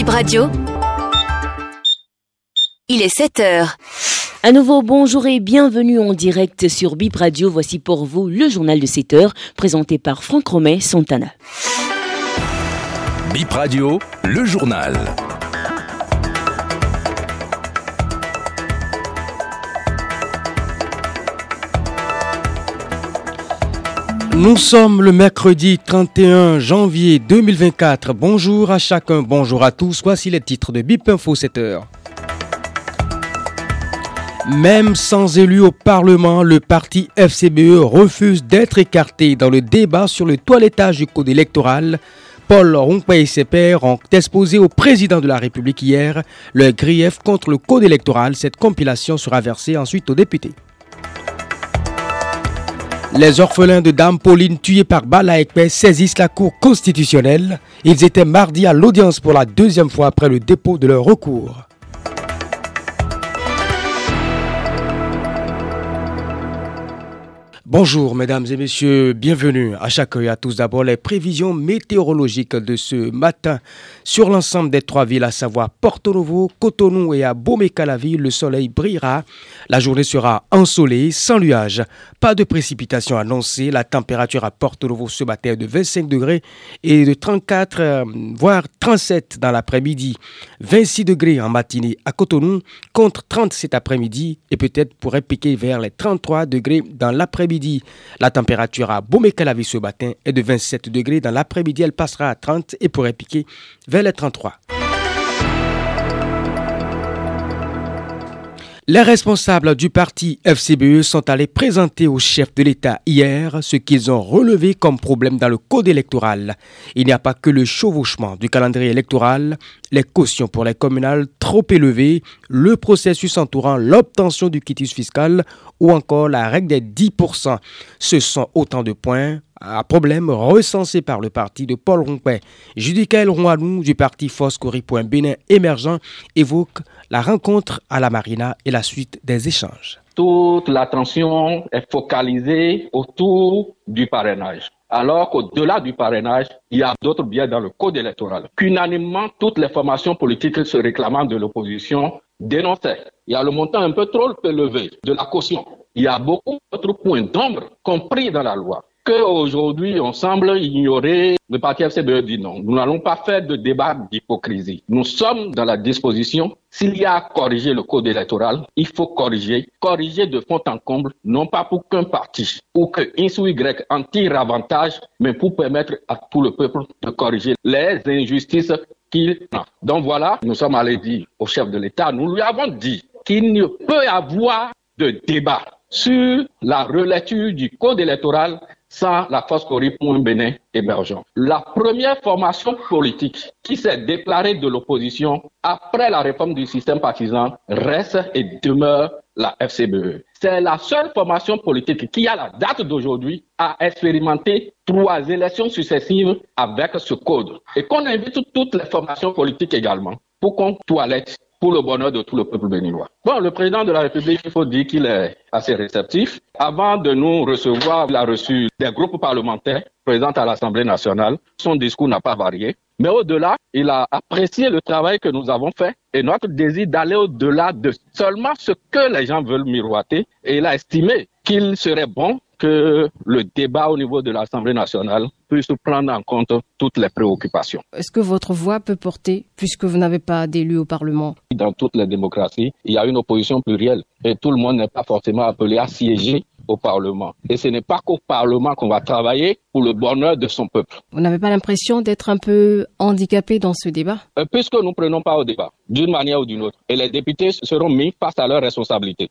Bib Radio. Il est 7 heures. À nouveau, bonjour et bienvenue en direct sur Bip Radio. Voici pour vous le journal de 7 heures, présenté par Franck Romet Santana. Bip Radio, le journal. Nous sommes le mercredi 31 janvier 2024. Bonjour à chacun, bonjour à tous. Voici les titres de BIP Info 7 heures. Même sans élu au Parlement, le parti FCBE refuse d'être écarté dans le débat sur le toilettage du code électoral. Paul Rompe et ses pairs ont exposé au président de la République hier le grief contre le code électoral. Cette compilation sera versée ensuite aux députés. Les orphelins de Dame Pauline tués par Bala Ekpe saisissent la Cour constitutionnelle. Ils étaient mardi à l'audience pour la deuxième fois après le dépôt de leur recours. Bonjour mesdames et messieurs, bienvenue à chacun et à tous. D'abord les prévisions météorologiques de ce matin sur l'ensemble des trois villes, à savoir Porto Novo, Cotonou et à Bomé-Calavi, le soleil brillera. La journée sera ensoleillée, sans nuages. Pas de précipitations annoncées. La température à Porto Novo ce matin est de 25 degrés et de 34 euh, voire 37 dans l'après-midi. 26 degrés en matinée à Cotonou contre 30 cet après-midi et peut-être pourrait piquer vers les 33 degrés dans l'après-midi. La température à Bomé-Calavi ce matin est de 27 degrés. Dans l'après-midi, elle passera à 30 et pourrait piquer vers les 33. Les responsables du parti FCBE sont allés présenter au chef de l'État hier ce qu'ils ont relevé comme problème dans le code électoral. Il n'y a pas que le chevauchement du calendrier électoral, les cautions pour les communales trop élevées, le processus entourant l'obtention du quitus fiscal ou encore la règle des 10%. Ce sont autant de points à problème recensés par le parti de Paul Rompet. Judicaël Rouanou du parti Foscori.Bénin Bénin émergent évoque la rencontre à la Marina et la suite des échanges. Toute l'attention est focalisée autour du parrainage. Alors qu'au-delà du parrainage, il y a d'autres biais dans le code électoral. Qu'unanimement, toutes les formations politiques se réclamant de l'opposition dénonçaient. Il y a le montant un peu trop élevé de la caution. Il y a beaucoup d'autres points d'ombre compris dans la loi qu'aujourd'hui, on semble ignorer, le parti FCBE dit non. Nous n'allons pas faire de débat d'hypocrisie. Nous sommes dans la disposition, s'il y a à corriger le code électoral, il faut corriger, corriger de fond en comble, non pas pour qu'un parti ou qu'un ou Y en tire avantage, mais pour permettre à tout le peuple de corriger les injustices qu'il a. Donc voilà, nous sommes allés dire au chef de l'État, nous lui avons dit qu'il ne peut y avoir de débat sur la relecture du code électoral sans la force pour un Bénin émergent. La première formation politique qui s'est déclarée de l'opposition après la réforme du système partisan reste et demeure la FCBE. C'est la seule formation politique qui, à la date d'aujourd'hui, a expérimenté trois élections successives avec ce code. Et qu'on invite toutes les formations politiques également pour qu'on toilette pour le bonheur de tout le peuple béninois. Bon, le président de la République, il faut dire qu'il est assez réceptif. Avant de nous recevoir, il a reçu des groupes parlementaires présents à l'Assemblée nationale. Son discours n'a pas varié. Mais au-delà, il a apprécié le travail que nous avons fait et notre désir d'aller au-delà de seulement ce que les gens veulent miroiter. Et il a estimé qu'il serait bon que le débat au niveau de l'Assemblée nationale puisse prendre en compte toutes les préoccupations. Est-ce que votre voix peut porter puisque vous n'avez pas d'élu au Parlement? Dans toutes les démocraties, il y a une opposition plurielle et tout le monde n'est pas forcément appelé à siéger au Parlement. Et ce n'est pas qu'au Parlement qu'on va travailler pour le bonheur de son peuple. Vous n'avez pas l'impression d'être un peu handicapé dans ce débat? Euh, Puisque nous ne prenons pas au débat, d'une manière ou d'une autre, et les députés seront mis face à leurs responsabilités.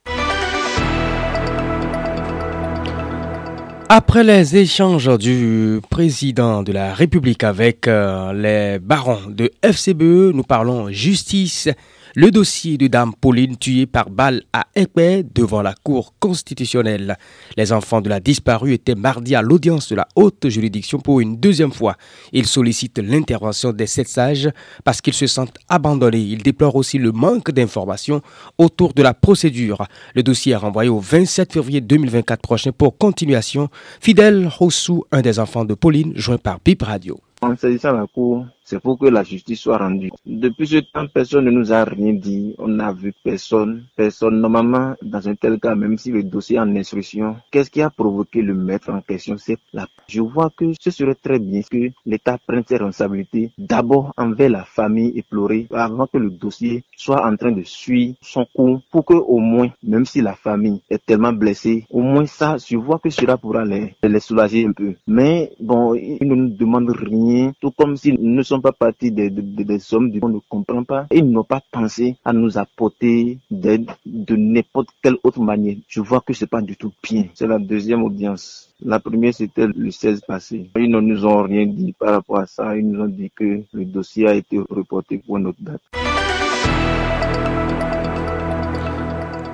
Après les échanges du président de la République avec euh, les barons de FCBE, nous parlons justice le dossier de Dame Pauline tuée par balle à Épée devant la Cour constitutionnelle. Les enfants de la disparue étaient mardi à l'audience de la haute juridiction pour une deuxième fois. Ils sollicitent l'intervention des sept sages parce qu'ils se sentent abandonnés. Ils déplorent aussi le manque d'informations autour de la procédure. Le dossier est renvoyé au 27 février 2024 prochain pour continuation. Fidèle Rossou, un des enfants de Pauline, joint par Bip Radio. C'est pour que la justice soit rendue. Depuis ce temps, personne ne nous a rien dit. On n'a vu personne. Personne. Normalement, dans un tel cas, même si le dossier est en instruction, qu'est-ce qui a provoqué le maître en question? C'est la. Je vois que ce serait très bien que l'État prenne ses responsabilités d'abord envers la famille éplorée avant que le dossier soit en train de suivre son cours pour que au moins, même si la famille est tellement blessée, au moins ça, je vois que cela pourra les, les soulager un peu. Mais bon, ils ne nous demandent rien, tout comme s'ils ne sont pas partis des, hommes du monde, on ne comprend pas. Ils n'ont pas pensé à nous apporter d'aide de n'importe quelle autre manière. Je vois que c'est pas du tout bien. C'est la deuxième audience. La première, c'était le 16 passé. Ils ne nous ont rien dit par rapport à ça. Ils nous ont dit que le dossier a été reporté pour une autre date.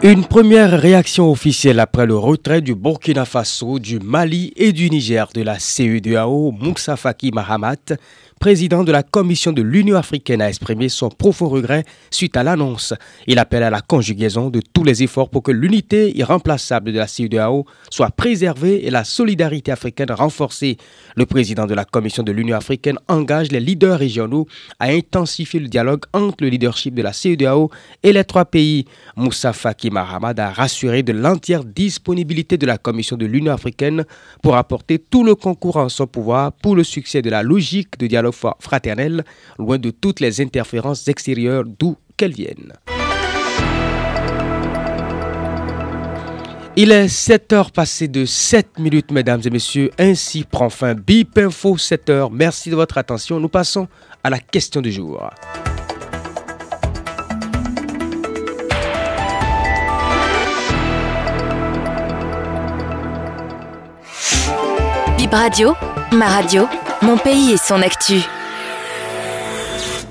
Une première réaction officielle après le retrait du Burkina Faso, du Mali et du Niger de la CEDEAO, Moussa Faki Mahamat président de la Commission de l'Union africaine, a exprimé son profond regret suite à l'annonce. Il appelle à la conjugaison de tous les efforts pour que l'unité irremplaçable de la CEDEAO soit préservée et la solidarité africaine renforcée. Le président de la Commission de l'Union africaine engage les leaders régionaux à intensifier le dialogue entre le leadership de la CEDEAO et les trois pays. Moussa Faki Mahamad a rassuré de l'entière disponibilité de la Commission de l'Union africaine pour apporter tout le concours en son pouvoir pour le succès de la logique de dialogue fraternelle, loin de toutes les interférences extérieures d'où qu'elles viennent. Il est 7 heures passées de 7 minutes, mesdames et messieurs. Ainsi prend fin BIP Info 7 heures. Merci de votre attention. Nous passons à la question du jour. Bip Radio, ma radio, mon pays et son actu.